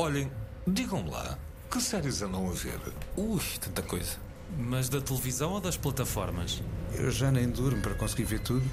Olhem, digam-me lá, que séries andam a ver? Ui, tanta coisa. Mas da televisão ou das plataformas? Eu já nem durmo para conseguir ver tudo.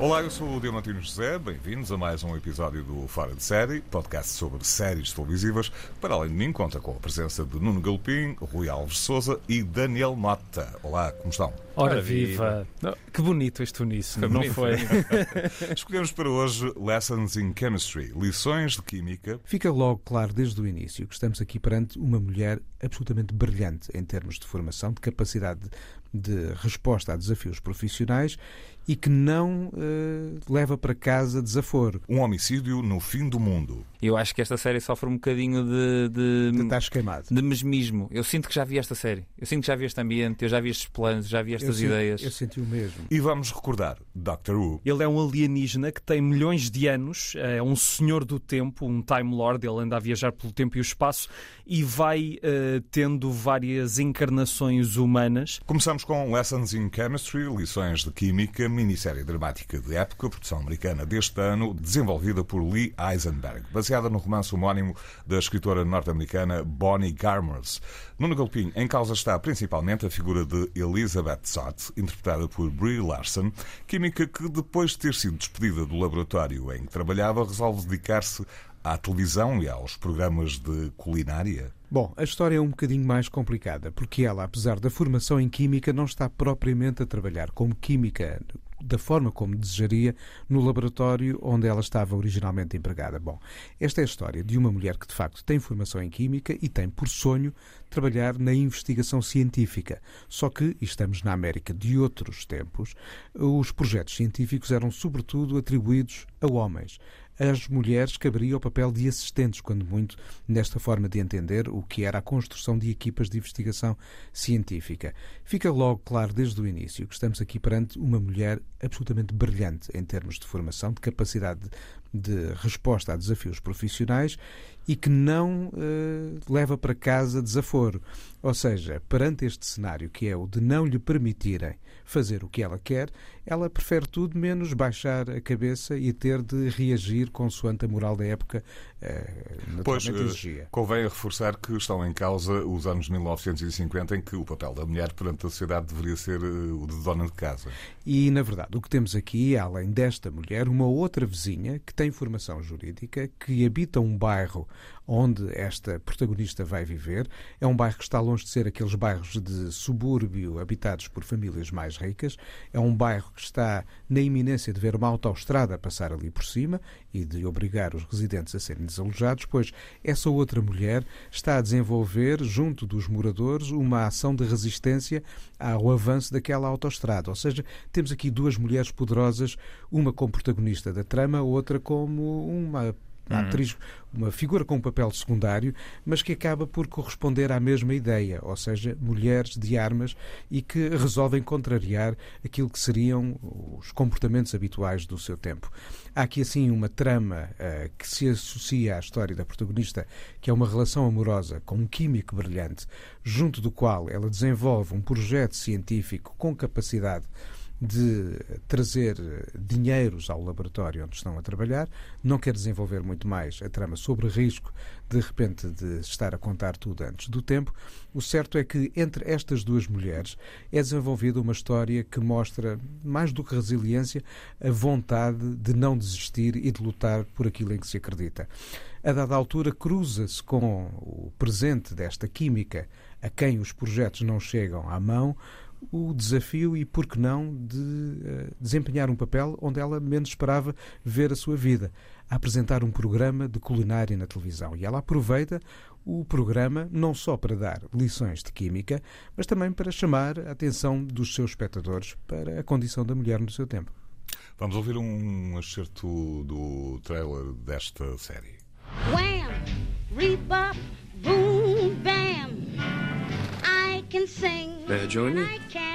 Olá, eu sou o Diamantino José, bem-vindos a mais um episódio do Fora de Série, podcast sobre séries televisivas. Para além de mim, conta com a presença de Nuno Galpim, Rui Alves Souza e Daniel Mota. Olá, como estão? Ora viva! Não, que bonito este uníssono, não bonito. foi? Escolhemos para hoje Lessons in Chemistry, lições de química. Fica logo claro desde o início que estamos aqui perante uma mulher absolutamente brilhante em termos de formação, de capacidade de resposta a desafios profissionais e que não uh, leva para casa desaforo. Um homicídio no fim do mundo. Eu acho que esta série sofre um bocadinho de. de, De estás queimado. de mesmismo. Eu sinto que já vi esta série. Eu sinto que já vi este ambiente, eu já vi estes planos, já vi estas eu ideias. Senti, eu senti o mesmo. E vamos recordar Doctor Who. Ele é um alienígena que tem milhões de anos, é um senhor do tempo, um Time Lord, ele anda a viajar pelo tempo e o espaço e vai eh, tendo várias encarnações humanas. Começamos com Lessons in Chemistry, lições de química, minissérie dramática de época, produção americana deste ano, desenvolvida por Lee Eisenberg, baseada no romance homónimo da escritora norte-americana Bonnie Garmers. Nuno Galpim, em causa está principalmente a figura de Elizabeth Zott, interpretada por Brie Larson, química que, depois de ter sido despedida do laboratório em que trabalhava, resolve dedicar-se à televisão e aos programas de culinária. Bom, a história é um bocadinho mais complicada, porque ela, apesar da formação em Química, não está propriamente a trabalhar como Química da forma como desejaria no laboratório onde ela estava originalmente empregada. Bom, esta é a história de uma mulher que de facto tem formação em Química e tem por sonho trabalhar na investigação científica. Só que, e estamos na América de outros tempos, os projetos científicos eram sobretudo atribuídos a homens as mulheres caberia o papel de assistentes, quando muito, nesta forma de entender o que era a construção de equipas de investigação científica. Fica logo claro desde o início que estamos aqui perante uma mulher absolutamente brilhante em termos de formação, de capacidade de resposta a desafios profissionais e que não uh, leva para casa desaforo. Ou seja, perante este cenário que é o de não lhe permitirem fazer o que ela quer, ela prefere tudo menos baixar a cabeça e ter de reagir consoante a moral da época uh, Pois, eh, exigia. convém reforçar que estão em causa os anos 1950 em que o papel da mulher perante a sociedade deveria ser eh, o de dona de casa. E, na verdade, o que temos aqui, além desta mulher, uma outra vizinha que tem formação jurídica, que habita um bairro onde esta protagonista vai viver. É um bairro que está longe de ser aqueles bairros de subúrbio habitados por famílias mais ricas. É um bairro que está na iminência de ver uma autoestrada passar ali por cima e de obrigar os residentes a serem desalojados, pois essa outra mulher está a desenvolver, junto dos moradores, uma ação de resistência ao avanço daquela autoestrada. Ou seja, temos aqui duas mulheres poderosas, uma como protagonista da trama, outra como uma uma atriz, uma figura com um papel secundário, mas que acaba por corresponder à mesma ideia, ou seja, mulheres de armas e que resolvem contrariar aquilo que seriam os comportamentos habituais do seu tempo. Há aqui assim uma trama uh, que se associa à história da protagonista, que é uma relação amorosa com um químico brilhante, junto do qual ela desenvolve um projeto científico com capacidade de trazer dinheiros ao laboratório onde estão a trabalhar, não quer desenvolver muito mais a trama sobre risco de repente de estar a contar tudo antes do tempo. O certo é que entre estas duas mulheres é desenvolvida uma história que mostra, mais do que resiliência, a vontade de não desistir e de lutar por aquilo em que se acredita. A dada altura, cruza-se com o presente desta química a quem os projetos não chegam à mão, o desafio e, por que não, de uh, desempenhar um papel onde ela menos esperava ver a sua vida, a apresentar um programa de culinária na televisão. E ela aproveita o programa não só para dar lições de química, mas também para chamar a atenção dos seus espectadores para a condição da mulher no seu tempo. Vamos ouvir um excerto do trailer desta série. Wham! Rebop! Boom! Bam! I can sing. May I join you?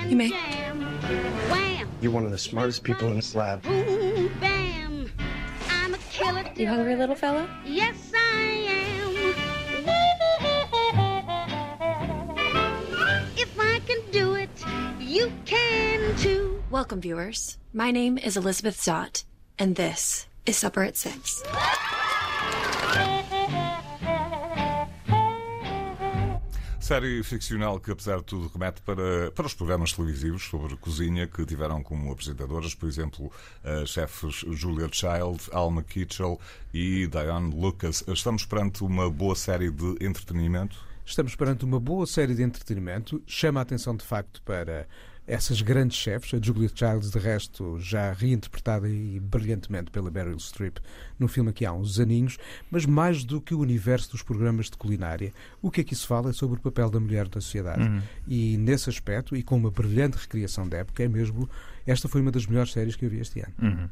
You may. Wham. You're one of the smartest people in this lab. Boom! Bam! I'm a killer. You hungry, little fella? Yes, I am. If I can do it, you can too. Welcome, viewers. My name is Elizabeth Zott, and this is Supper at Six. Série ficcional que, apesar de tudo, remete para, para os programas televisivos sobre cozinha que tiveram como apresentadoras, por exemplo, as chefes Julia Child, Alma Kitchell e Diane Lucas. Estamos perante uma boa série de entretenimento? Estamos perante uma boa série de entretenimento. Chama a atenção, de facto, para essas grandes chefes, a Julia Childs, de resto, já reinterpretada e brilhantemente pela Meryl Streep no filme aqui há uns aninhos, mas mais do que o universo dos programas de culinária, o que é que isso fala é sobre o papel da mulher na sociedade. Uhum. E nesse aspecto, e com uma brilhante recriação da época, é mesmo, esta foi uma das melhores séries que eu vi este ano. Uhum.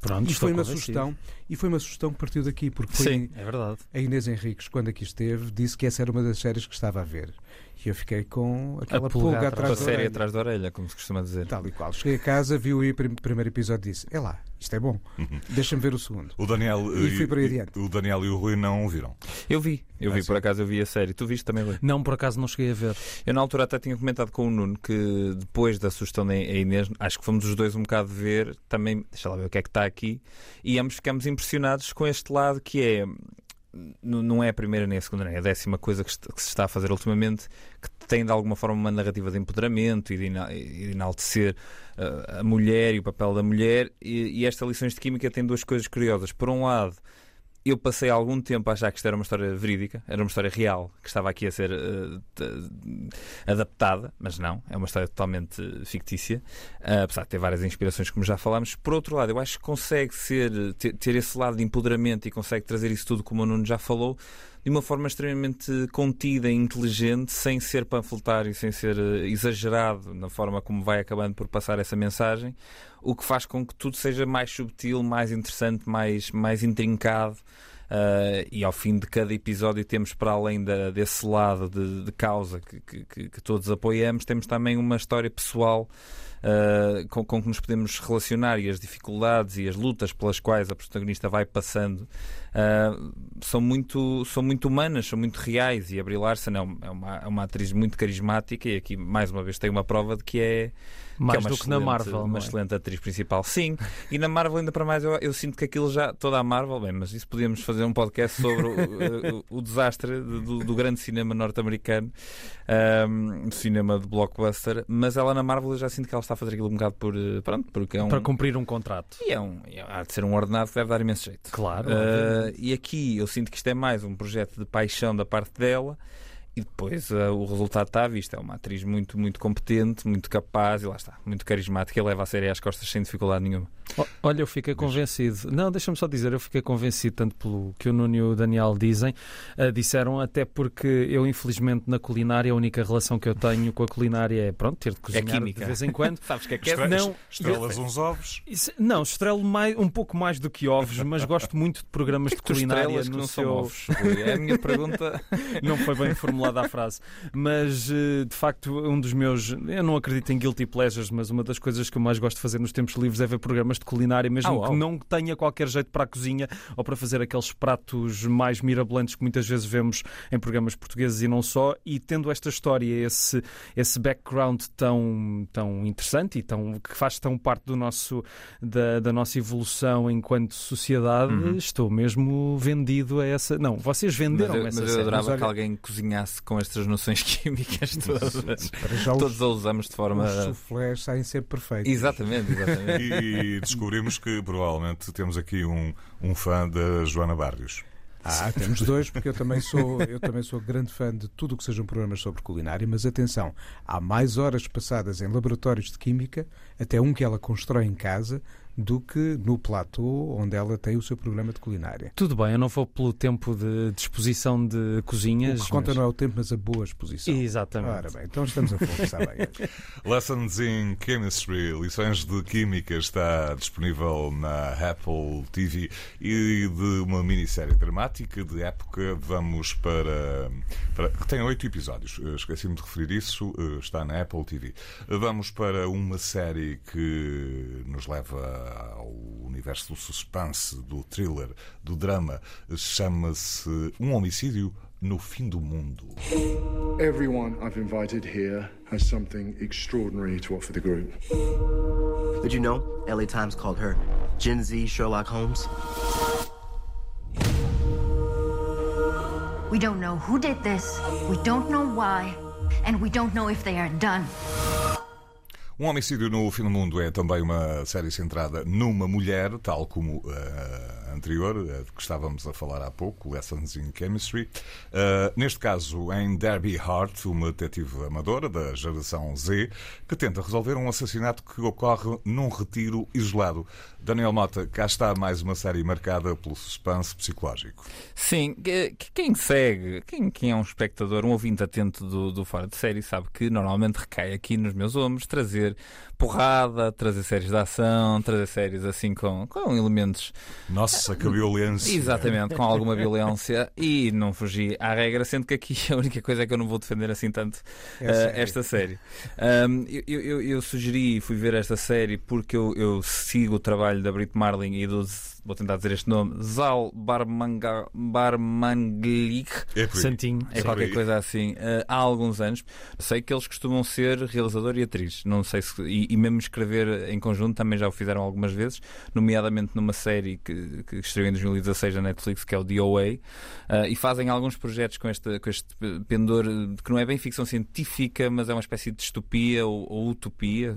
Pronto, E foi uma convencido. sugestão, e foi uma sugestão que partiu daqui, porque foi Sim, é verdade. a Inês Henriques, quando aqui esteve, disse que essa era uma das séries que estava a ver. E eu fiquei com aquela A pulga pulga atrás Com a atrás da série orelha. atrás da orelha, como se costuma dizer. Tal e qual. Cheguei a casa, vi o prim- primeiro episódio e disse: É lá, isto é bom. Deixa-me ver o segundo. O Daniel E fui por aí adiante. o Daniel e o Rui não viram. Eu vi, eu Ah, vi, sim. por acaso eu vi a série. Tu viste também, Rui? Não, por acaso não cheguei a ver. Eu na altura até tinha comentado com o Nuno que depois da sugestão da Inês, acho que fomos os dois um bocado ver também, deixa lá ver o que é que está aqui, e ambos ficamos impressionados com este lado que é. Não é a primeira nem a segunda, nem a décima coisa que, se está a fazer ultimamente que tem de alguma forma uma narrativa de empoderamento e de, ena- de enaltecer uh, a mulher e o papel da mulher. E, e esta Lições de Química tem duas coisas curiosas. Por um lado, eu passei algum tempo a achar que isto era uma história verídica, era uma história real, que estava aqui a ser uh, adaptada, mas não, é uma história totalmente fictícia, uh, apesar de ter várias inspirações, como já falámos. Por outro lado, eu acho que consegue ser, ter, ter esse lado de empoderamento e consegue trazer isso tudo, como o Nuno já falou, de uma forma extremamente contida e inteligente, sem ser panfletário, sem ser uh, exagerado na forma como vai acabando por passar essa mensagem, o que faz com que tudo seja mais subtil, mais interessante, mais, mais intrincado. Uh, e ao fim de cada episódio temos para além da- desse lado de, de causa que, que- que- que todos apoiamos, temos também uma história pessoal uh, com, com que nos podemos relacionar e as dificuldades e as lutas pelas quais a protagonista vai passando uh, são, muito, são muito humanas, são muito reais e a Brie Larson é uma, é uma, é uma atriz muito carismática e aqui mais uma vez tem uma prova de que é Mais que é do que na Marvel. Uma é? excelente atriz principal, sim. E na Marvel, ainda para mais, eu, eu sinto que aquilo já. Toda a Marvel, bem, mas isso podíamos fazer um podcast sobre o, o- o desastre do, do grande cinema norte-americano, o cinema de blockbuster. Mas ela na Marvel, eu já sinto que ela está a fazer aquilo um bocado por. eh, Pronto, porque é um. Para cumprir um contrato. E é um, há de ser um ordenado que deve dar imenso jeito. Claro. Ah, e aqui eu sinto que isto é mais um projeto de paixão da parte dela e depois ah, o resultado está à vista. É uma atriz muito, muito competente, muito capaz e lá está, muito carismática e leva a série às costas sem dificuldade nenhuma. Olha, eu fiquei convencido. Não, deixa-me só dizer, eu fiquei convencido tanto pelo que o Nuno e o Daniel dizem, eh, disseram, até porque eu, infelizmente, na culinária, a única relação que eu tenho com a culinária é, pronto, ter de cozinhar química. de vez em quando. Sabes que é que Estre- não, Estrelas uns ovos. Isso- não, estrelo mais, um pouco mais do que ovos, mas gosto muito de programas de Tu culinária estrelas que no não seu... são ovos. É a minha pergunta. não foi bem formulada a frase. Mas, eh, de facto, um dos meus. Eu não acredito em guilty pleasures, mas uma das coisas que eu mais gosto de fazer nos tempos livres é ver programas de culinária, mesmo Ah, uau. que não tenha qualquer jeito para a cozinha ou para fazer aqueles pratos mais mirabolantes que muitas vezes vemos em programas portugueses e não só. E tendo esta história, esse, esse background tão, tão interessante e tão, que faz tão parte do nosso, da, da nossa evolução enquanto sociedade, Uhum. estou mesmo vendido a essa. Não, vocês Mas venderam eu, essa mas eu adorava Mas olha- que alguém cozinhasse com estas noções químicas todas. Para já os, Todos a usamos de forma. os soufflés saem sempre perfeitos. Exatamente, exatamente. E descobrimos que provavelmente temos aqui um, um fã da Joana Barrios. Ah, temos dois, porque eu também sou, eu também sou grande fã de tudo o que sejam programas sobre culinária, mas atenção, há mais horas passadas em laboratórios de química, até um que ela constrói em casa, do que no platô onde ela tem o seu programa de culinária. Tudo bem, eu não vou pelo tempo de disposição de cozinhas. O que conta mas- não é o tempo, mas a boa exposição. Exatamente. Ora bem, então estamos a conversar bem. Lessons in Chemistry, lições de Química, está disponível na Apple TV e de uma minissérie dramática de época. Vamos para. para que tem oito episódios, eh, esqueci-me de referir isso, eh, está na Apple TV. Vamos para uma série que nos leva ao universo do suspense, do thriller, do drama. Chama-se Um Homicídio no Fim do Mundo. Everyone I've invited here has something extraordinary to offer the group. Did you know LA Times called her Gen Z Sherlock Holmes? We don't know who did this, we don't know why, and we don't know if they are done. Um Homicídio no Fim do Mundo é também uma série centrada numa mulher, tal como a anterior, de que estávamos a falar há pouco, Lessons in Chemistry. Uh, neste caso, em Debbie Hart, uma detetive amadora da geração Z, que tenta resolver um assassinato que ocorre num retiro isolado. Daniel Mota, cá está mais uma série marcada pelo suspense psicológico. Sim, que- que quem segue, quem, quem é um espectador, um ouvinte atento do, do Fora de Série, sabe que normalmente recai aqui nos meus ombros trazer porrada, trazer séries de ação, trazer séries assim com, com elementos. Nossa, que violência! Exatamente, com alguma violência e não fugi à regra, sendo que aqui a única coisa é que eu não vou defender assim tanto sério. esta série. Um, eu, eu, eu sugeri e fui ver esta série porque eu, eu sigo o trabalho da Brit Marling e do, vou tentar dizer este nome, Zal Barmanga, Barmanglik. É. Santinho. É qualquer coisa assim. eh, há alguns anos. Sei que eles costumam ser realizador e atriz. Não sei se. E, e mesmo escrever em conjunto também já o fizeram algumas vezes, nomeadamente numa série que, que estreou em 2016 na Netflix, que é o DOA. eh, e fazem alguns projetos com este, com este pendor que não é bem ficção científica, mas é uma espécie de distopia ou, ou utopia.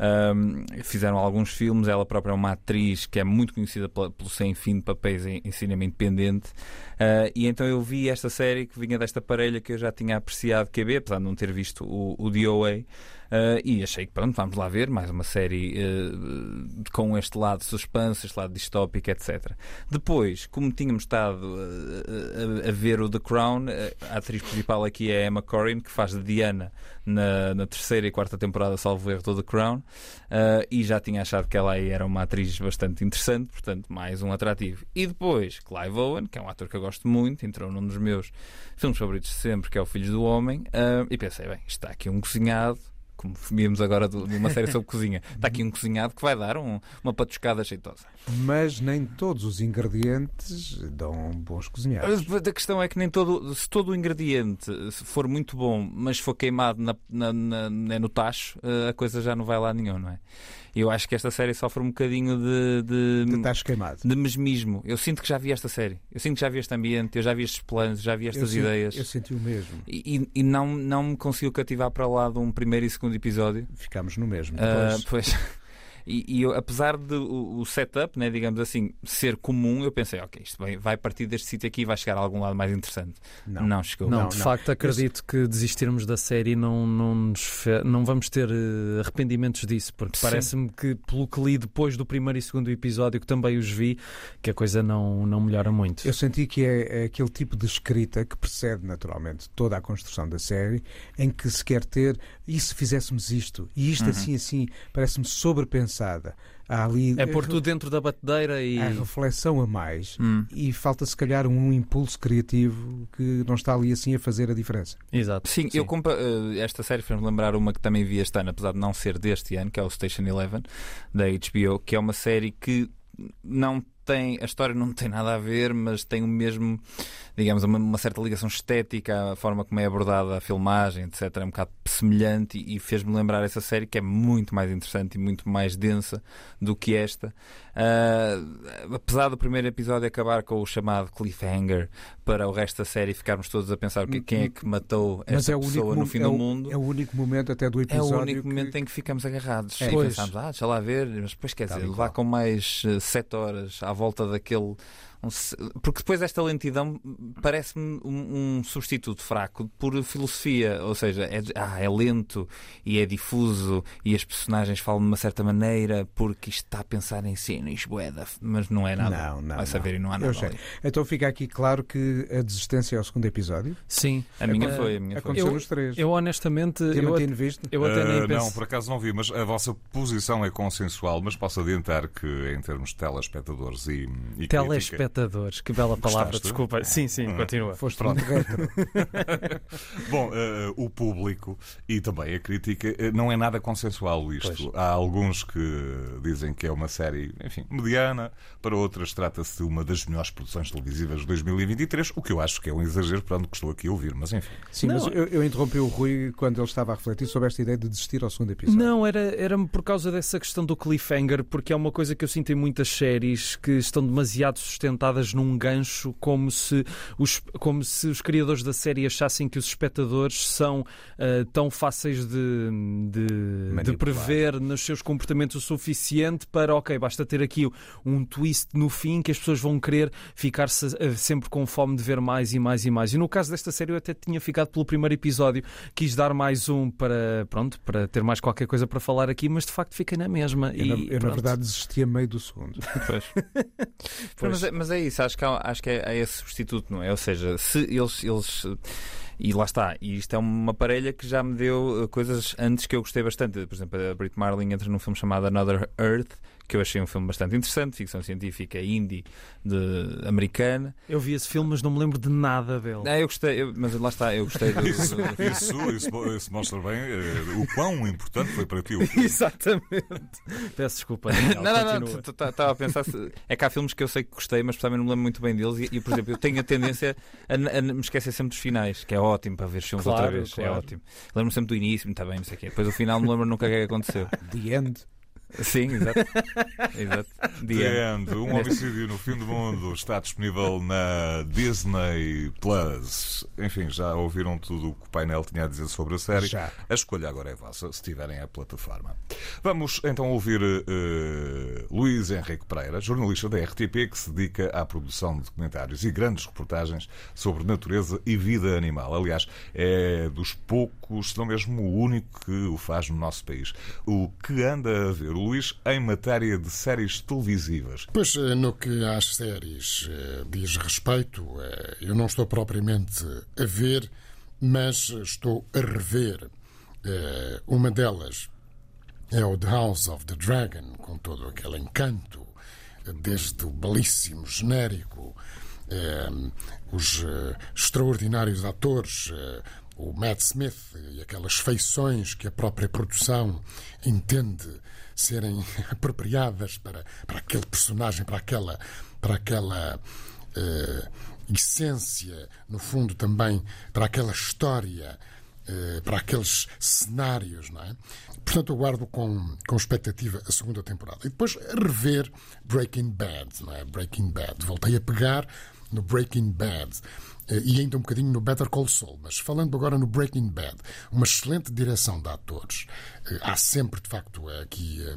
Um, fizeram alguns filmes, ela própria é uma atriz que é muito conhecida pelo sem fim de papéis em, em cinema independente. Uh, e então eu vi esta série que vinha desta parelha que eu já tinha apreciado QB, apesar de não ter visto o, o DOA. Uh, e achei que pronto, vamos lá ver mais uma série uh, com este lado suspense, este lado distópico, etc. Depois, como tínhamos estado uh, a, a ver o The Crown, a atriz principal aqui é Emma Corrin, que faz de Diana na, na terceira e quarta temporada, salvo erro, do The Crown, uh, e já tinha achado que ela aí era uma atriz bastante interessante, portanto, mais um atrativo. E depois, Clive Owen, que é um ator que eu gosto muito, entrou num dos meus filmes favoritos de sempre, que é O Filhos do Homem, uh, e pensei, bem, está aqui um cozinhado como víamos agora de uma série sobre cozinha. Está aqui um cozinhado que vai dar um- uma patuscada jeitosa. Mas nem todos os ingredientes dão bons cozinhados. A questão é que nem todo, se todo o ingrediente for muito bom, mas for queimado na, na- na- no tacho, eh, a coisa já não vai lá nenhum, não é? Eu acho que esta série sofre um bocadinho de, de, De queimado. de mesmismo. Eu sinto que já vi esta série. Eu sinto que já vi este ambiente, eu já vi estes planos, já vi estas eu, ideias. Senti, eu senti o mesmo. E, e não, não me conseguiu cativar para lá de um primeiro e segundo episódio. Ficámos no mesmo. Ah, pois. E, e eu, apesar de o, o setup, né, digamos assim, ser comum, eu pensei, ok, isto vai, vai partir deste sítio aqui e vai chegar a algum lado mais interessante. não. chegou. Não, Não, de não. facto, acredito que desistirmos da série não, não, nos fe- não vamos ter eh, arrependimentos disso, porque parece-me que, pelo que li depois do primeiro e segundo episódio, que também os vi, que a coisa não, não melhora muito. Eu senti que é, é aquele tipo de escrita que precede naturalmente toda a construção da série, em que se quer ter, e se fizéssemos isto, e isto Uhum. assim, assim, parece-me sobrepensada. Há ali É pôr tudo dentro da batedeira e. há reflexão a mais Hum. e falta se calhar um impulso criativo que não está ali assim a fazer a diferença. Exato. Sim, eu compa- eh, esta série fez-me lembrar uma que também vi este ano, apesar de não ser deste ano, que é o Station Eleven, da HBO, que é uma série que não tem, a história não tem nada a ver, mas tem o mesmo, digamos, uma, uma certa ligação estética, a forma como é abordada a filmagem, etc. É um bocado semelhante e, fez-me lembrar essa série que é muito mais interessante e muito mais densa do que esta. Ah, apesar do primeiro episódio acabar com o chamado cliffhanger para o resto da série ficarmos todos a pensar que- quem é que matou esta é o único, pessoa no fim é do o- mundo. é o único momento até do É episódio. o único que- momento em que ficamos agarrados. É. e Pois. pensamos, ah, deixa lá ver, mas depois quer dizer, levar com mais eh, sete horas à volta daquele. Um porque depois esta lentidão parece-me um, um substituto fraco por filosofia, ou seja, é, ah, é lento e é difuso e as personagens falam de uma certa maneira porque isto está a pensar em cenas, boeda, mas não é nada. Não, não. Vai saber não. e não há Eu nada. Então fica aqui claro que a desistência é o segundo episódio. Sim. A minha Eh, foi, a minha foi. Aconteceu Eu- nos três. Eu honestamente. Eu, viste? eu até nem penso. Não, por acaso não vi, mas a vossa posição é consensual, mas posso adiantar que em termos de telespectadores e, e crítica- Que bela palavra, Gostaste? desculpa. Sim, sim, Ah. continua. Foste retro. Bom, eh, o público e também a crítica eh, não é nada consensual isto. Há alguns que dizem que é uma série, enfim, mediana, para outras trata-se de uma das melhores produções televisivas de 2023, o que eu acho que é um exagero para onde que estou aqui a ouvir, mas enfim. Sim, Não. mas eu, eu interrompi o Rui quando ele estava a refletir sobre esta ideia de desistir ao segundo episódio. Não, era, era por causa dessa questão do cliffhanger, porque é uma coisa que eu sinto em muitas séries que estão demasiado montadas num gancho como se os, como se os criadores da série achassem que os espectadores são uh, tão fáceis de, de, de, prever nos seus comportamentos o suficiente para, ok, basta ter aqui um twist no fim que as pessoas vão querer ficar -se, uh, sempre com fome de ver mais e mais e mais. E no caso desta série eu até tinha ficado pelo primeiro episódio, quis dar mais um para, pronto, para ter mais qualquer coisa para falar aqui, mas de facto fiquei na mesma. Eu, e, na, eu na, verdade desisti a meio do segundo. Pois. pois. Mas, é, mas, é, isso, acho que, há, acho que é, é esse substituto, não é? Ou seja, se eles, eles e lá está, e isto é uma parelha que já me deu coisas antes que eu gostei bastante. Por exemplo, a Brit Marling entra num filme chamado Another Earth, que eu achei um filme bastante interessante, ficção científica indie de, americana. Eu vi esse filme, mas não me lembro de nada dele. Ah, eu gostei, eu, mas lá está, eu gostei do, isso, isso, isso, isso, mostra bem uh, o quão importante foi para ti o filme. Exatamente. Peço desculpa. Daniel, não, não, não, estava a pensar. Se, é que há filmes que eu sei que gostei, mas também não me lembro muito bem deles. E, e por exemplo, eu tenho a tendência a, a, me esquecer sempre dos finais, que é ótimo para ver filmes claro, outra vez. É claro. É ótimo. Lembro-me sempre do início, muito bem, não sei o quê. Depois o final não me lembro nunca o que é aconteceu. The End. Sim, exato. exato. The um homicídio no fim do mundo, está disponível na Disney Plus. Enfim, já ouviram tudo o que o painel tinha a dizer sobre a série. Já. A escolha agora é vossa, se tiverem a plataforma. Vamos então ouvir uh, Luís Henrique Pereira, jornalista da RTP, que se dedica à produção de documentários e grandes reportagens sobre natureza e vida animal. Aliás, é dos poucos, se não mesmo o único que o faz no nosso país. O que anda a ver Luís, em matéria de séries televisivas? Pois, eh, no que às séries eh, diz respeito, eh, eu não estou propriamente a ver, mas estou a rever. Uma delas é o The House of the Dragon, com todo aquele encanto, desde o belíssimo genérico, os extraordinários atores, o Matt Smith e aquelas feições que a própria produção entende serem apropriadas para, para aquele personagem, para aquela, para aquela uh, essência, no fundo também para aquela história, uh, para aqueles cenários, não é? Portanto, eu guardo com, com expectativa a segunda temporada. E depois rever Breaking Bad, não é? Breaking Bad. Voltei a pegar no Breaking Bad eh, e ainda um bocadinho no Better Call Saul, mas falando agora no Breaking Bad, uma excelente direção de atores. Eh, há sempre, de facto, aqui eh,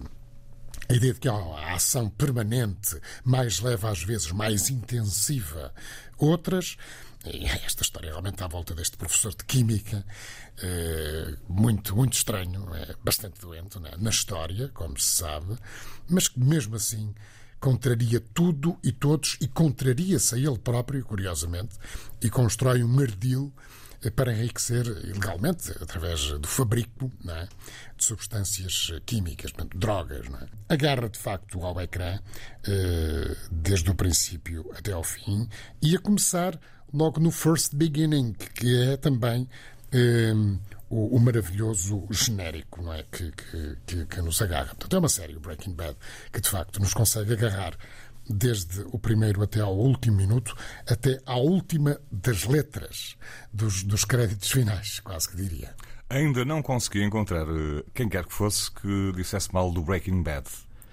a ideia de que há uma ação permanente, mais leve às vezes, mais intensiva. Outras, esta história realmente à volta deste professor de Química, muito, muito estranho, é bastante doente é? na história, como se sabe, mas que mesmo assim contraria tudo e todos e contraria-se a ele próprio, curiosamente, e constrói um ardil eh, para enriquecer ilegalmente, através do fabrico é? de substâncias químicas, portanto, drogas. É? Agarra, de facto, ao ecrã, eh, desde o princípio até ao fim, e a começar logo no First Beginning, que é também eh, o, o, maravilhoso genérico não é? que, que, que, nos agarra. Portanto, é uma série, o Breaking Bad, que de facto nos consegue agarrar desde o primeiro até ao último minuto, até à última das letras dos, dos créditos finais, quase que diria. Ainda não consegui encontrar eh, quem quer que fosse que dissesse mal do Breaking Bad.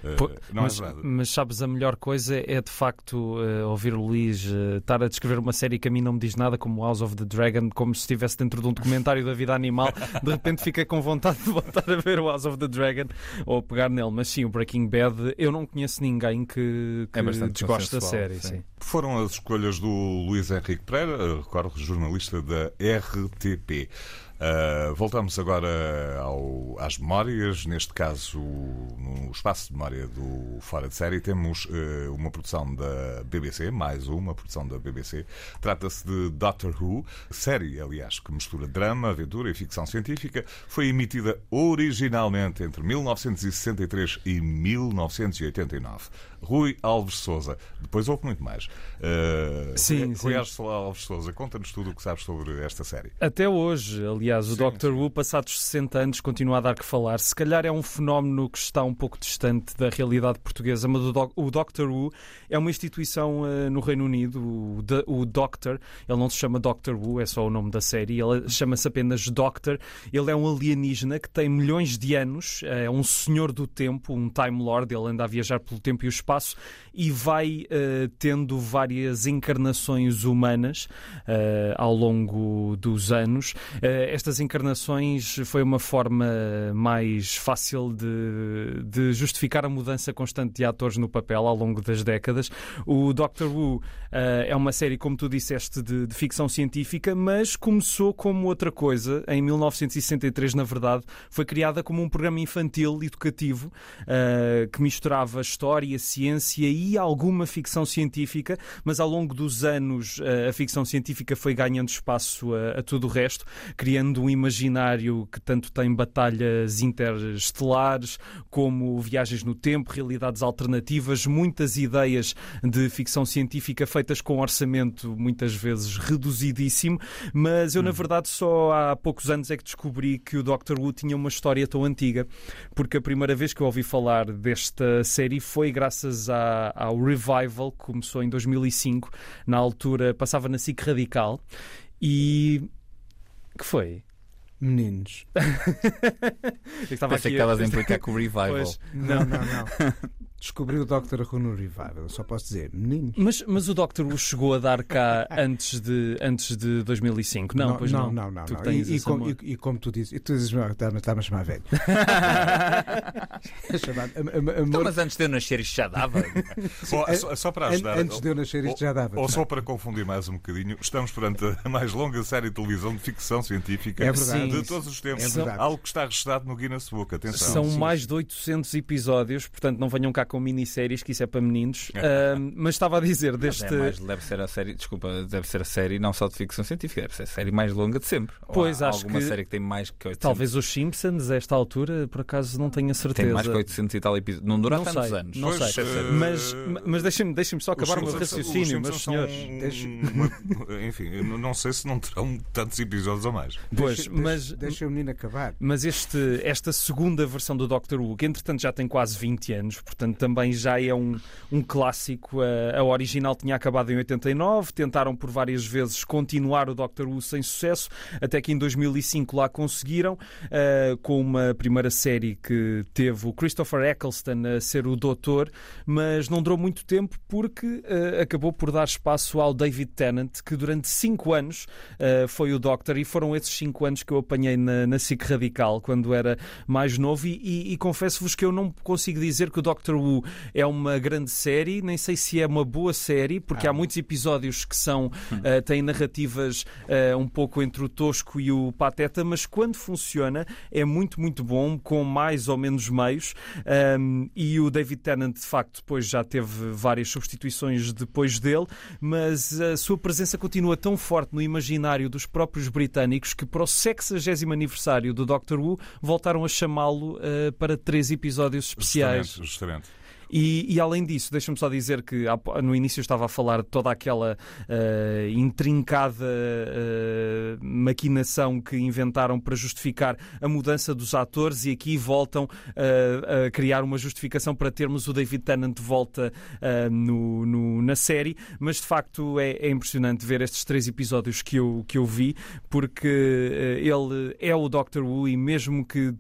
Eh, não mas, é verdade. Mas sabes, a melhor coisa é de facto uh, ouvir o Luís uh, estar a descrever uma série que a mim não me diz nada, como House of the Dragon, como se estivesse dentro de um documentário da vida animal. De repente fica com vontade de voltar a ver o House of the Dragon ou pegar nele. Mas sim, o Breaking Bad, eu não conheço ninguém que, que é desgoste da série. Sim. Sim. Foram as escolhas do Luís Henrique Pereira, recordo, jornalista da RTP. Uh, voltamos agora ao, às memórias, neste caso no espaço de memória do Fora de Série, temos uh, uma produção da BBC, mais uma produção da BBC. Trata-se de Doctor Who, série, aliás, que mistura drama, aventura e ficção científica. Foi emitida originalmente entre 1963 e 1989. Rui Alves Souza. Depois houve muito mais. Uh, sim, Rui, sim. Alves Souza, conta-nos tudo o que sabes sobre esta série. Até hoje, aliás o Sim, Doctor sim. Who, passados 60 anos, continua a dar que falar. Se calhar é um fenómeno que está um pouco distante da realidade portuguesa, mas o, Doc- o Doctor Who é uma instituição eh, no Reino Unido, o, o Doctor, ele não se chama Doctor Who, é só o nome da série, ele chama-se apenas Doctor. Ele é um alienígena que tem milhões de anos, é um senhor do tempo, um Time Lord, ele anda a viajar pelo tempo e o espaço e vai eh, tendo várias encarnações humanas eh, ao longo dos anos. Eh, estas encarnações foi uma forma mais fácil de, de justificar a mudança constante de atores no papel ao longo das décadas. O Doctor Who é uma série, como tu disseste, de, de ficção científica, mas começou como outra coisa. Em 1963, na verdade, foi criada como um programa infantil educativo que misturava história, ciência e alguma ficção científica, mas ao longo dos anos eh, a ficção científica foi ganhando espaço a, a tudo o resto, criando um imaginário que tanto tem batalhas interestelares como viagens no tempo, realidades alternativas, muitas ideias de ficção científica feitas com orçamento muitas vezes reduzidíssimo, mas eu na verdade só há poucos anos é que descobri que o Doctor Who tinha uma história tão antiga, porque a primeira vez que eu ouvi falar desta série foi graças à- ao revival que começou em 2005, na altura passava na SIC Radical e que foi? Meninos. Eu estava Pensei aqui que a- estavas a implicar com o revival. Pois. Não, não, não. Descobri o Doctor Who no Revival. Só posso dizer, meninos. Mas, mas o Doctor Who chegou a dar cá antes de, antes de 2005? Não, pois não. não, não, não. tens E, e como, e- e como tu dizes, e tu dizes, não, está- está-me a chamar velho. É chamado am- am- Então, amor- mas antes de eu nascer isto já dava. An- só, só para ajudar. antes de eu nascer isto já dava. Ou só para confundir mais um bocadinho, estamos perante a mais longa série de televisão de ficção científica É verdade. de todos os tempos. É verdade. Algo que está registrado no Guinness Book. Atenção. São sim, mais de 800 episódios, portanto não venham cá com minisséries, que isso é para meninos. Ahm, mas estava a dizer Mas deste. é mais- deve ser a série, desculpa, deve ser a série não só de ficção científica, deve ser a série mais longa de sempre. Ou Pois, há acho alguma que- série que tem mais que 800, Talvez os Simpsons, a esta altura, por acaso não tenho a certeza. tem mais que 800 e tal episódios. Não dura Não tantos sei, anos. não Pois, sei. eh, Mas, mas deixem-me deixem só acabar o meu raciocínio, meus senhores. uma- enfim, eu não sei se não terão tantos episódios ou mais. Pois, Deixa- mas, deixa, deixa o menino acabar. Mas este, esta segunda versão do Doctor Who, que entretanto já tem quase 20 anos, portanto também já é um, um clássico. A, a original tinha acabado em 89, tentaram por várias vezes continuar o Doctor Who sem sucesso, até que em 2005 lá conseguiram, ah, com uma primeira série que teve o Christopher Eccleston a ser o Doutor, mas não durou muito tempo porque ah, acabou por dar espaço ao David Tennant, que durante 5 anos foi o Doctor, e foram esses 5 anos que eu apanhei na, na SIC Radical quando era mais novo. E, e- e confesso-vos que eu não consigo dizer que o Doctor Who é uma grande série, nem sei se é uma boa série, porque há muitos episódios que são ah, têm narrativas ah, um pouco entre o tosco e o pateta, mas quando funciona é muito, muito bom, com mais ou menos meios. Um, e o David Tennant, de facto, depois já teve várias substituições depois dele, mas a sua presença continua tão forte no imaginário dos próprios britânicos que para o 60 aniversário do Doctor Who voltaram a chamá-lo uh, para três episódios especiais. Justamente, justamente. E, e, além disso, deixa-me só dizer que no início eu estava a falar de toda aquela eh, intrincada eh, maquinação que inventaram para justificar a mudança dos atores e aqui voltam eh, a criar uma justificação para termos o David Tennant de volta no, no- na série, mas de facto é, é impressionante ver estes três episódios que eu, que eu vi, porque ele é o Doctor Who e mesmo que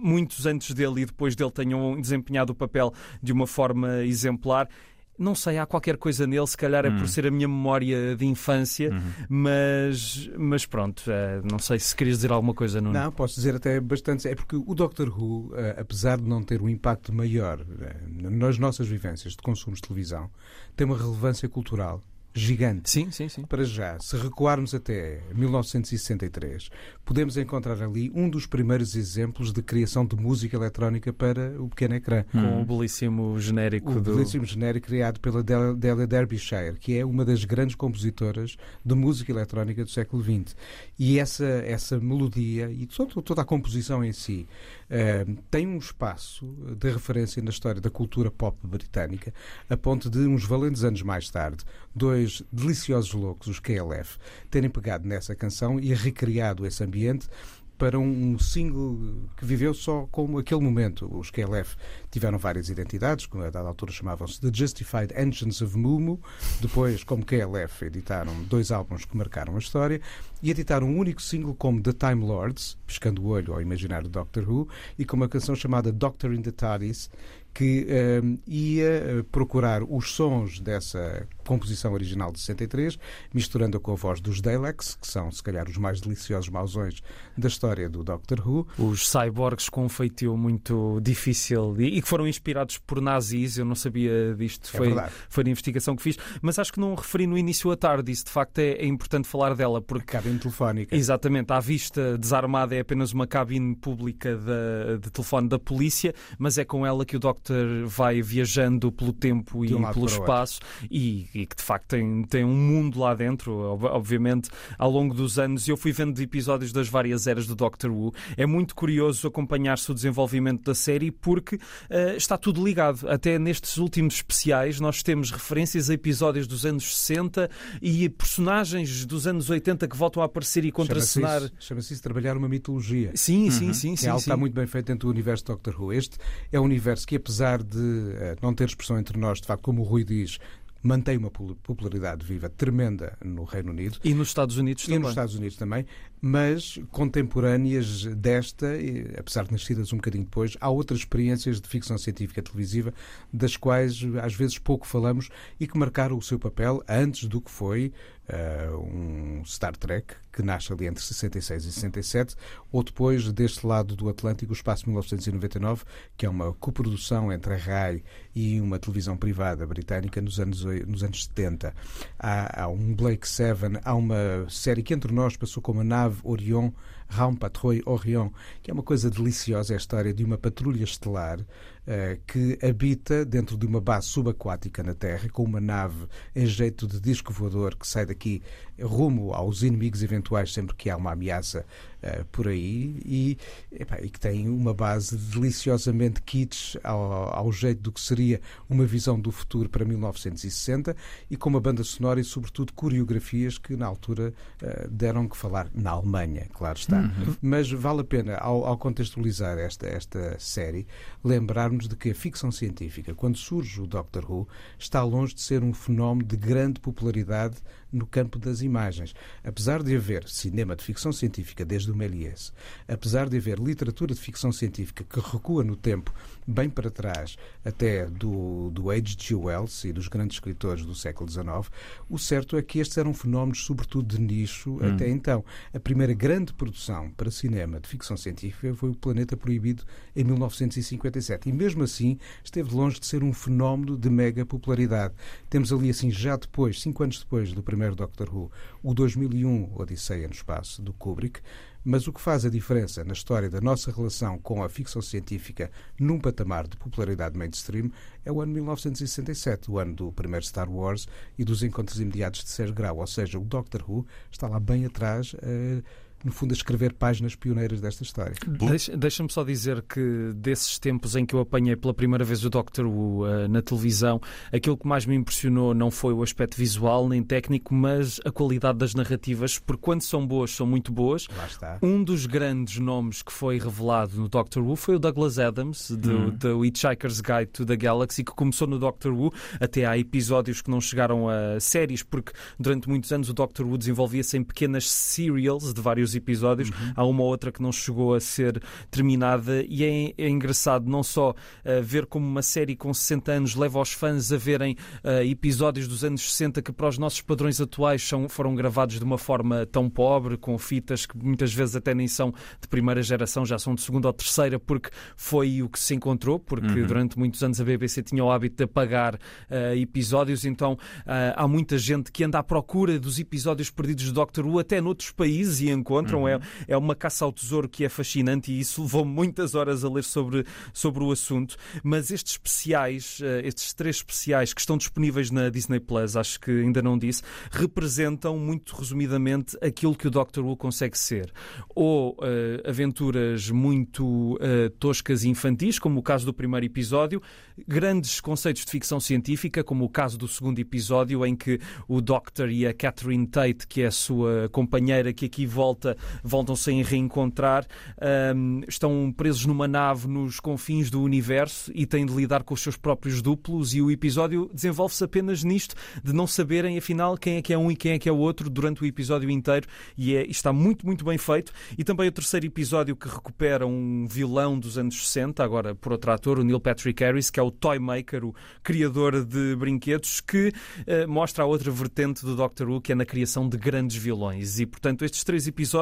muitos antes dele e depois dele tenham desempenhado o papel de uma forma exemplar. Não sei, há qualquer coisa nele, se calhar é por ser a minha memória de infância, mas, mas pronto, eh, não sei se querias dizer alguma coisa, Nuno. Não, posso dizer até bastante. É porque o Doctor Who, eh, apesar de não ter um impacto maior eh, nas nossas vivências de consumo de televisão, tem uma relevância cultural gigante. Sim, sim, sim. Para já, se recuarmos até 1963, podemos encontrar ali um dos primeiros exemplos de criação de música eletrónica para o pequeno ecrã. Com o belíssimo genérico O do. belíssimo genérico criado pela Del- Delia Derbyshire, que é uma das grandes compositoras de música eletrónica do século XX. E essa, essa melodia e toda, toda a composição em si eh, tem um espaço de referência na história da cultura pop britânica, a ponto de, uns valentes anos mais tarde, dois dois deliciosos loucos, os KLF, terem pegado nessa canção e recriado esse ambiente para um single que viveu só como aquele momento. Os KLF tiveram várias identidades, que a dada altura chamavam-se The Justified Engines of Mumu. Depois, como KLF, editaram dois álbuns que marcaram a história e editaram um único single como The Time Lords, pescando o olho ao imaginário Doctor Who, e com uma canção chamada Doctor in the TARDIS, que uh, ia procurar os sons dessa composição original de 63, misturando-a com a voz dos Daleks, que são, se calhar, os mais deliciosos mausões da história do Doctor Who. Os cyborgs com um feitio muito difícil e, e que foram inspirados por nazis, eu não sabia disto, é foi, verdade. foi a investigação que fiz, mas acho que não referi no início a tarde, isso de facto é, é importante falar dela, porque... Cabine telefónica. Exatamente, à vista desarmada é apenas uma cabine pública de, de telefone da polícia, mas é com ela que o Doctor vai viajando pelo tempo De e um pelo espaço e, e que de facto tem, tem um mundo lá dentro, ob- obviamente, ao longo dos anos. Eu fui vendo episódios das várias eras do Doctor Who. É muito curioso acompanhar-se o desenvolvimento da série porque eh, está tudo ligado. Até nestes últimos especiais nós temos referências a episódios dos anos 60 e personagens dos anos 80 que voltam a aparecer e Chama-se contracenar. isso, chama-se isso trabalhar uma mitologia. Sim, sim, sim, que sim. é algo que sim. está muito bem feito dentro do universo de Doctor Who. Este é um universo que, apesar de eh, não ter expressão entre nós, de facto, como o Rui diz, mantém uma popularidade viva tremenda no Reino Unido. E nos Estados Unidos E também. nos Estados Unidos também, mas contemporâneas desta, e, apesar de nascidas um bocadinho depois, há outras experiências de ficção científica televisiva das quais às vezes pouco falamos e que marcaram o seu papel antes do que foi eh, um Star Trek, que nasce ali entre 66 e 67, ou depois deste lado do Atlântico, o Espaço 1999, que é uma coprodução entre a RAI e uma televisão privada britânica nos anos, nos anos 70. Há, há um Blake Seven, há uma série que entre nós passou como a nave Orion, Raum Patrouille Orion, que é uma coisa deliciosa, é a história de uma patrulha estelar eh, que habita dentro de uma base subaquática na Terra, com uma nave em jeito de disco voador que sai daqui rumo aos inimigos eventuais sempre que há uma ameaça eh, por aí e, epá, e que tem uma base deliciosamente kitsch ao, ao jeito do que seria uma visão do futuro para 1960 e com uma banda sonora e sobretudo coreografias que na altura eh, deram que falar na Alemanha, claro está. Mas vale a pena, ao, ao contextualizar esta, esta série, lembrarmos de que a ficção científica, quando surge o Doctor Who, está longe de ser um fenómeno de grande popularidade no campo das imagens. Apesar de haver cinema de ficção científica desde Méliès, apesar de haver literatura de ficção científica que recua no tempo bem para trás, até do, do H.G. Wells e dos grandes escritores do século XIX, o certo é que estes eram fenómenos, sobretudo de nicho, até então. A primeira grande produção para cinema de ficção científica foi O Planeta Proibido em 1957. E mesmo assim esteve longe de ser um fenómeno de mega popularidade. Temos ali, assim, já depois, cinco anos depois do primeiro Doctor Who, o 2001 Odisseia no Espaço, do Kubrick. Mas o que faz a diferença na história da nossa relação com a ficção científica num patamar de popularidade mainstream é o ano 1967, o ano do primeiro Star Wars e dos encontros imediatos de terceiro grau. Ou seja, o Doctor Who está lá bem atrás, eh, no fundo, a escrever páginas pioneiras desta história. Deixa- Deixa-me só dizer que desses tempos em que eu apanhei pela primeira vez o Doctor Who eh, na televisão, aquilo que mais me impressionou não foi o aspecto visual nem técnico, mas a qualidade das narrativas, porque quando são boas, são muito boas. Lá está. Um dos grandes nomes que foi revelado no Doctor Who foi o Douglas Adams, do, Hum. do Hitchhiker's Guide to the Galaxy, que começou no Doctor Who. Até há episódios que não chegaram a séries, porque durante muitos anos o Doctor Who desenvolvia-se em pequenas serials de vários episódios. Uhum. Há uma ou outra que não chegou a ser terminada, e é, é engraçado não só eh, ver como uma série com 60 anos leva os fãs a verem eh, episódios dos anos 60 que, para os nossos padrões atuais, são, foram gravados de uma forma tão pobre, com fitas que muitas vezes até nem são de primeira geração, já são de segunda ou terceira, porque foi o que se encontrou, porque durante muitos anos a BBC tinha o hábito de apagar eh, episódios, então há muita gente que anda à procura dos episódios perdidos de Doctor Who, até noutros países, e encontra. Encontram. Uhum. É, é uma caça ao tesouro que é fascinante e isso levou muitas horas a ler sobre, sobre o assunto. Mas estes especiais, eh, estes três especiais que estão disponíveis na Disney Plus, acho que ainda não disse, representam muito resumidamente aquilo que o Doctor Who consegue ser. Ou eh, aventuras muito eh, toscas e infantis, como o caso do primeiro episódio, grandes conceitos de ficção científica, como o caso do segundo episódio, em que o Doctor e a Catherine Tate, que é a sua companheira, que aqui volta, voltam-se a reencontrar, ahm, estão presos numa nave nos confins do universo e têm de lidar com os seus próprios duplos. E o episódio desenvolve-se apenas nisto, de não saberem afinal quem é que é um e quem é que é o outro durante o episódio inteiro. E é, está muito, muito bem feito. E também o terceiro episódio que recupera um vilão dos anos 60, agora por outro ator, o Neil Patrick Harris, que é o Toymaker, o criador de brinquedos, que eh, mostra a outra vertente do Doctor Who, que é na criação de grandes vilões. E, portanto, estes três episódios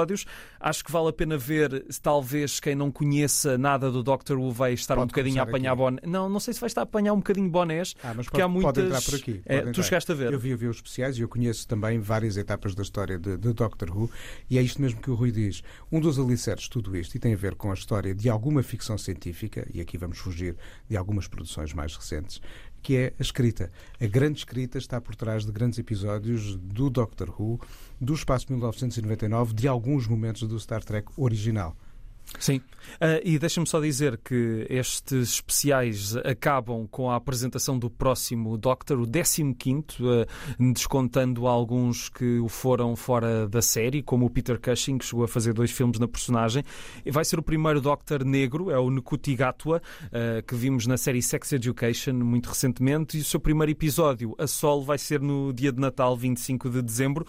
acho que vale a pena ver. Talvez quem não conheça nada do Doctor Who vai estar Pode um bocadinho a apanhar bonés. Não, não sei se vai estar a apanhar um bocadinho bonés, Ah, mas porque pode, há muitas. pode entrar por aqui. É, pode tu entrar. chegaste a ver. Eu vi, eu vi os especiais e eu conheço também várias etapas da história de, de Doctor Who e é isto mesmo que o Rui diz. Um dos alicerces de tudo isto, e tem a ver com a história de alguma ficção científica, e aqui vamos fugir de algumas produções mais recentes, que é a escrita. A grande escrita está por trás de grandes episódios do Doctor Who, do Espaço 1999, de alguns momentos do Star Trek original. Sim. Ah, e deixa-me só dizer que estes especiais acabam com a apresentação do próximo Doctor, o 15, ah, descontando alguns que o foram fora da série, como o Peter Cushing, que chegou a fazer dois filmes na personagem. Vai ser o primeiro Doctor negro, é o Nkuti Gatwa, ah, que vimos na série Sex Education muito recentemente, e o seu primeiro episódio, a Sol, vai ser no dia de Natal, 25 de dezembro.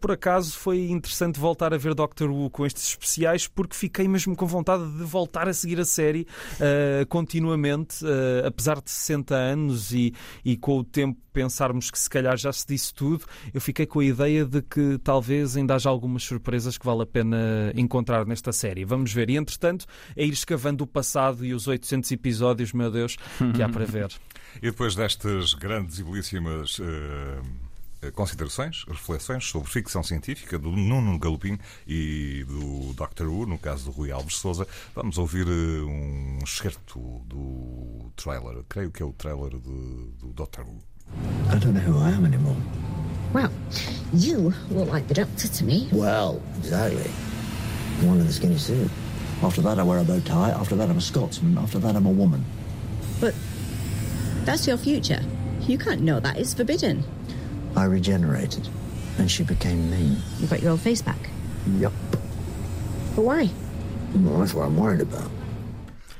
Por acaso foi interessante voltar a ver Doctor Who com estes especiais, porque fiquei mesmo com vontade de voltar a seguir a série uh, continuamente, uh, apesar de 60 anos e, e com o tempo pensarmos que se calhar já se disse tudo, eu fiquei com a ideia de que talvez ainda haja algumas surpresas que vale a pena encontrar nesta série. Vamos ver. E entretanto, é ir escavando o passado e os 800 episódios, meu Deus, que há para ver. E depois destas grandes e belíssimas eh, considerações, reflexões sobre ficção científica do Nuno Galopim e do Dr. Who, no caso do Rui Alves Souza, vamos ouvir eh, um excerto do trailer, creio que é o trailer de, do Dr. Who. I don't know who I am anymore. Well, you look like the doctor to me. Well, exactly. One in the skinny suit. After that, I wear a bow tie. After that, I'm a Scotsman. After that, I'm a woman. But that's your future. You can't know that. It's forbidden. I regenerated, and she became me. You got your old face back. Yep. But why? Well, that's what I'm worried about.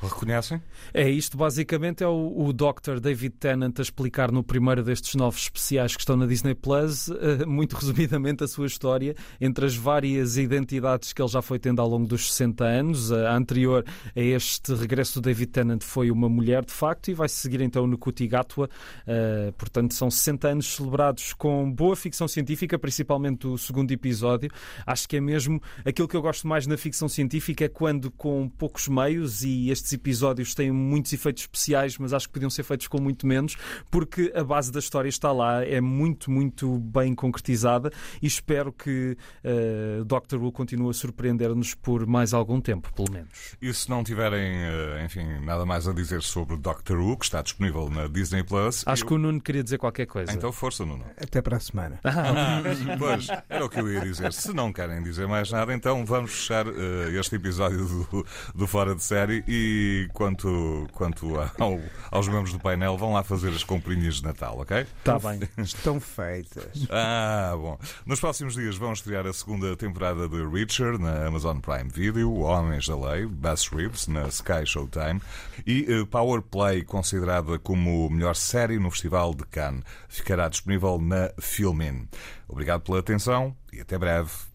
Reconhecem? É isto, basicamente, é o, o Dr. David Tennant a explicar no primeiro destes novos especiais que estão na Disney Plus, eh, muito resumidamente, a sua história entre as várias identidades que ele já foi tendo ao longo dos 60 anos. A anterior a este regresso do David Tennant foi uma mulher, de facto, e vai seguir então no Kutigatwa. Uh, portanto, são 60 anos celebrados com boa ficção científica, principalmente o segundo episódio. Acho que é mesmo aquilo que eu gosto mais na ficção científica, é quando com poucos meios e estes episódios têm muitos efeitos especiais, mas acho que podiam ser feitos com muito menos, porque a base da história está lá, é muito, muito bem concretizada e espero que uh, Doctor Who continue a surpreender-nos por mais algum tempo, pelo menos. E se não tiverem, uh, enfim, nada mais a dizer sobre Doctor Who, que está disponível na Disney Plus. Acho eu... que o Nuno queria dizer qualquer coisa. Então, força, Nuno. Até para a semana. Ah, pois, era o que eu ia dizer. Se não querem dizer mais nada, então vamos fechar uh, este episódio do, do Fora de Série e quanto, quanto ao, aos membros do painel, vão lá fazer as comprinhas de Natal, ok? Está bem. Estão feitas. Ah, bom. Nos próximos dias vão estrear a segunda temporada de Reacher na Amazon Prime Video, Homens da Lei, Bass Reeves na Sky Showtime e uh, Power Play, considerada como melhor série no Festival de Cannes, ficará disponível na Filmin. Obrigado pela atenção e até breve.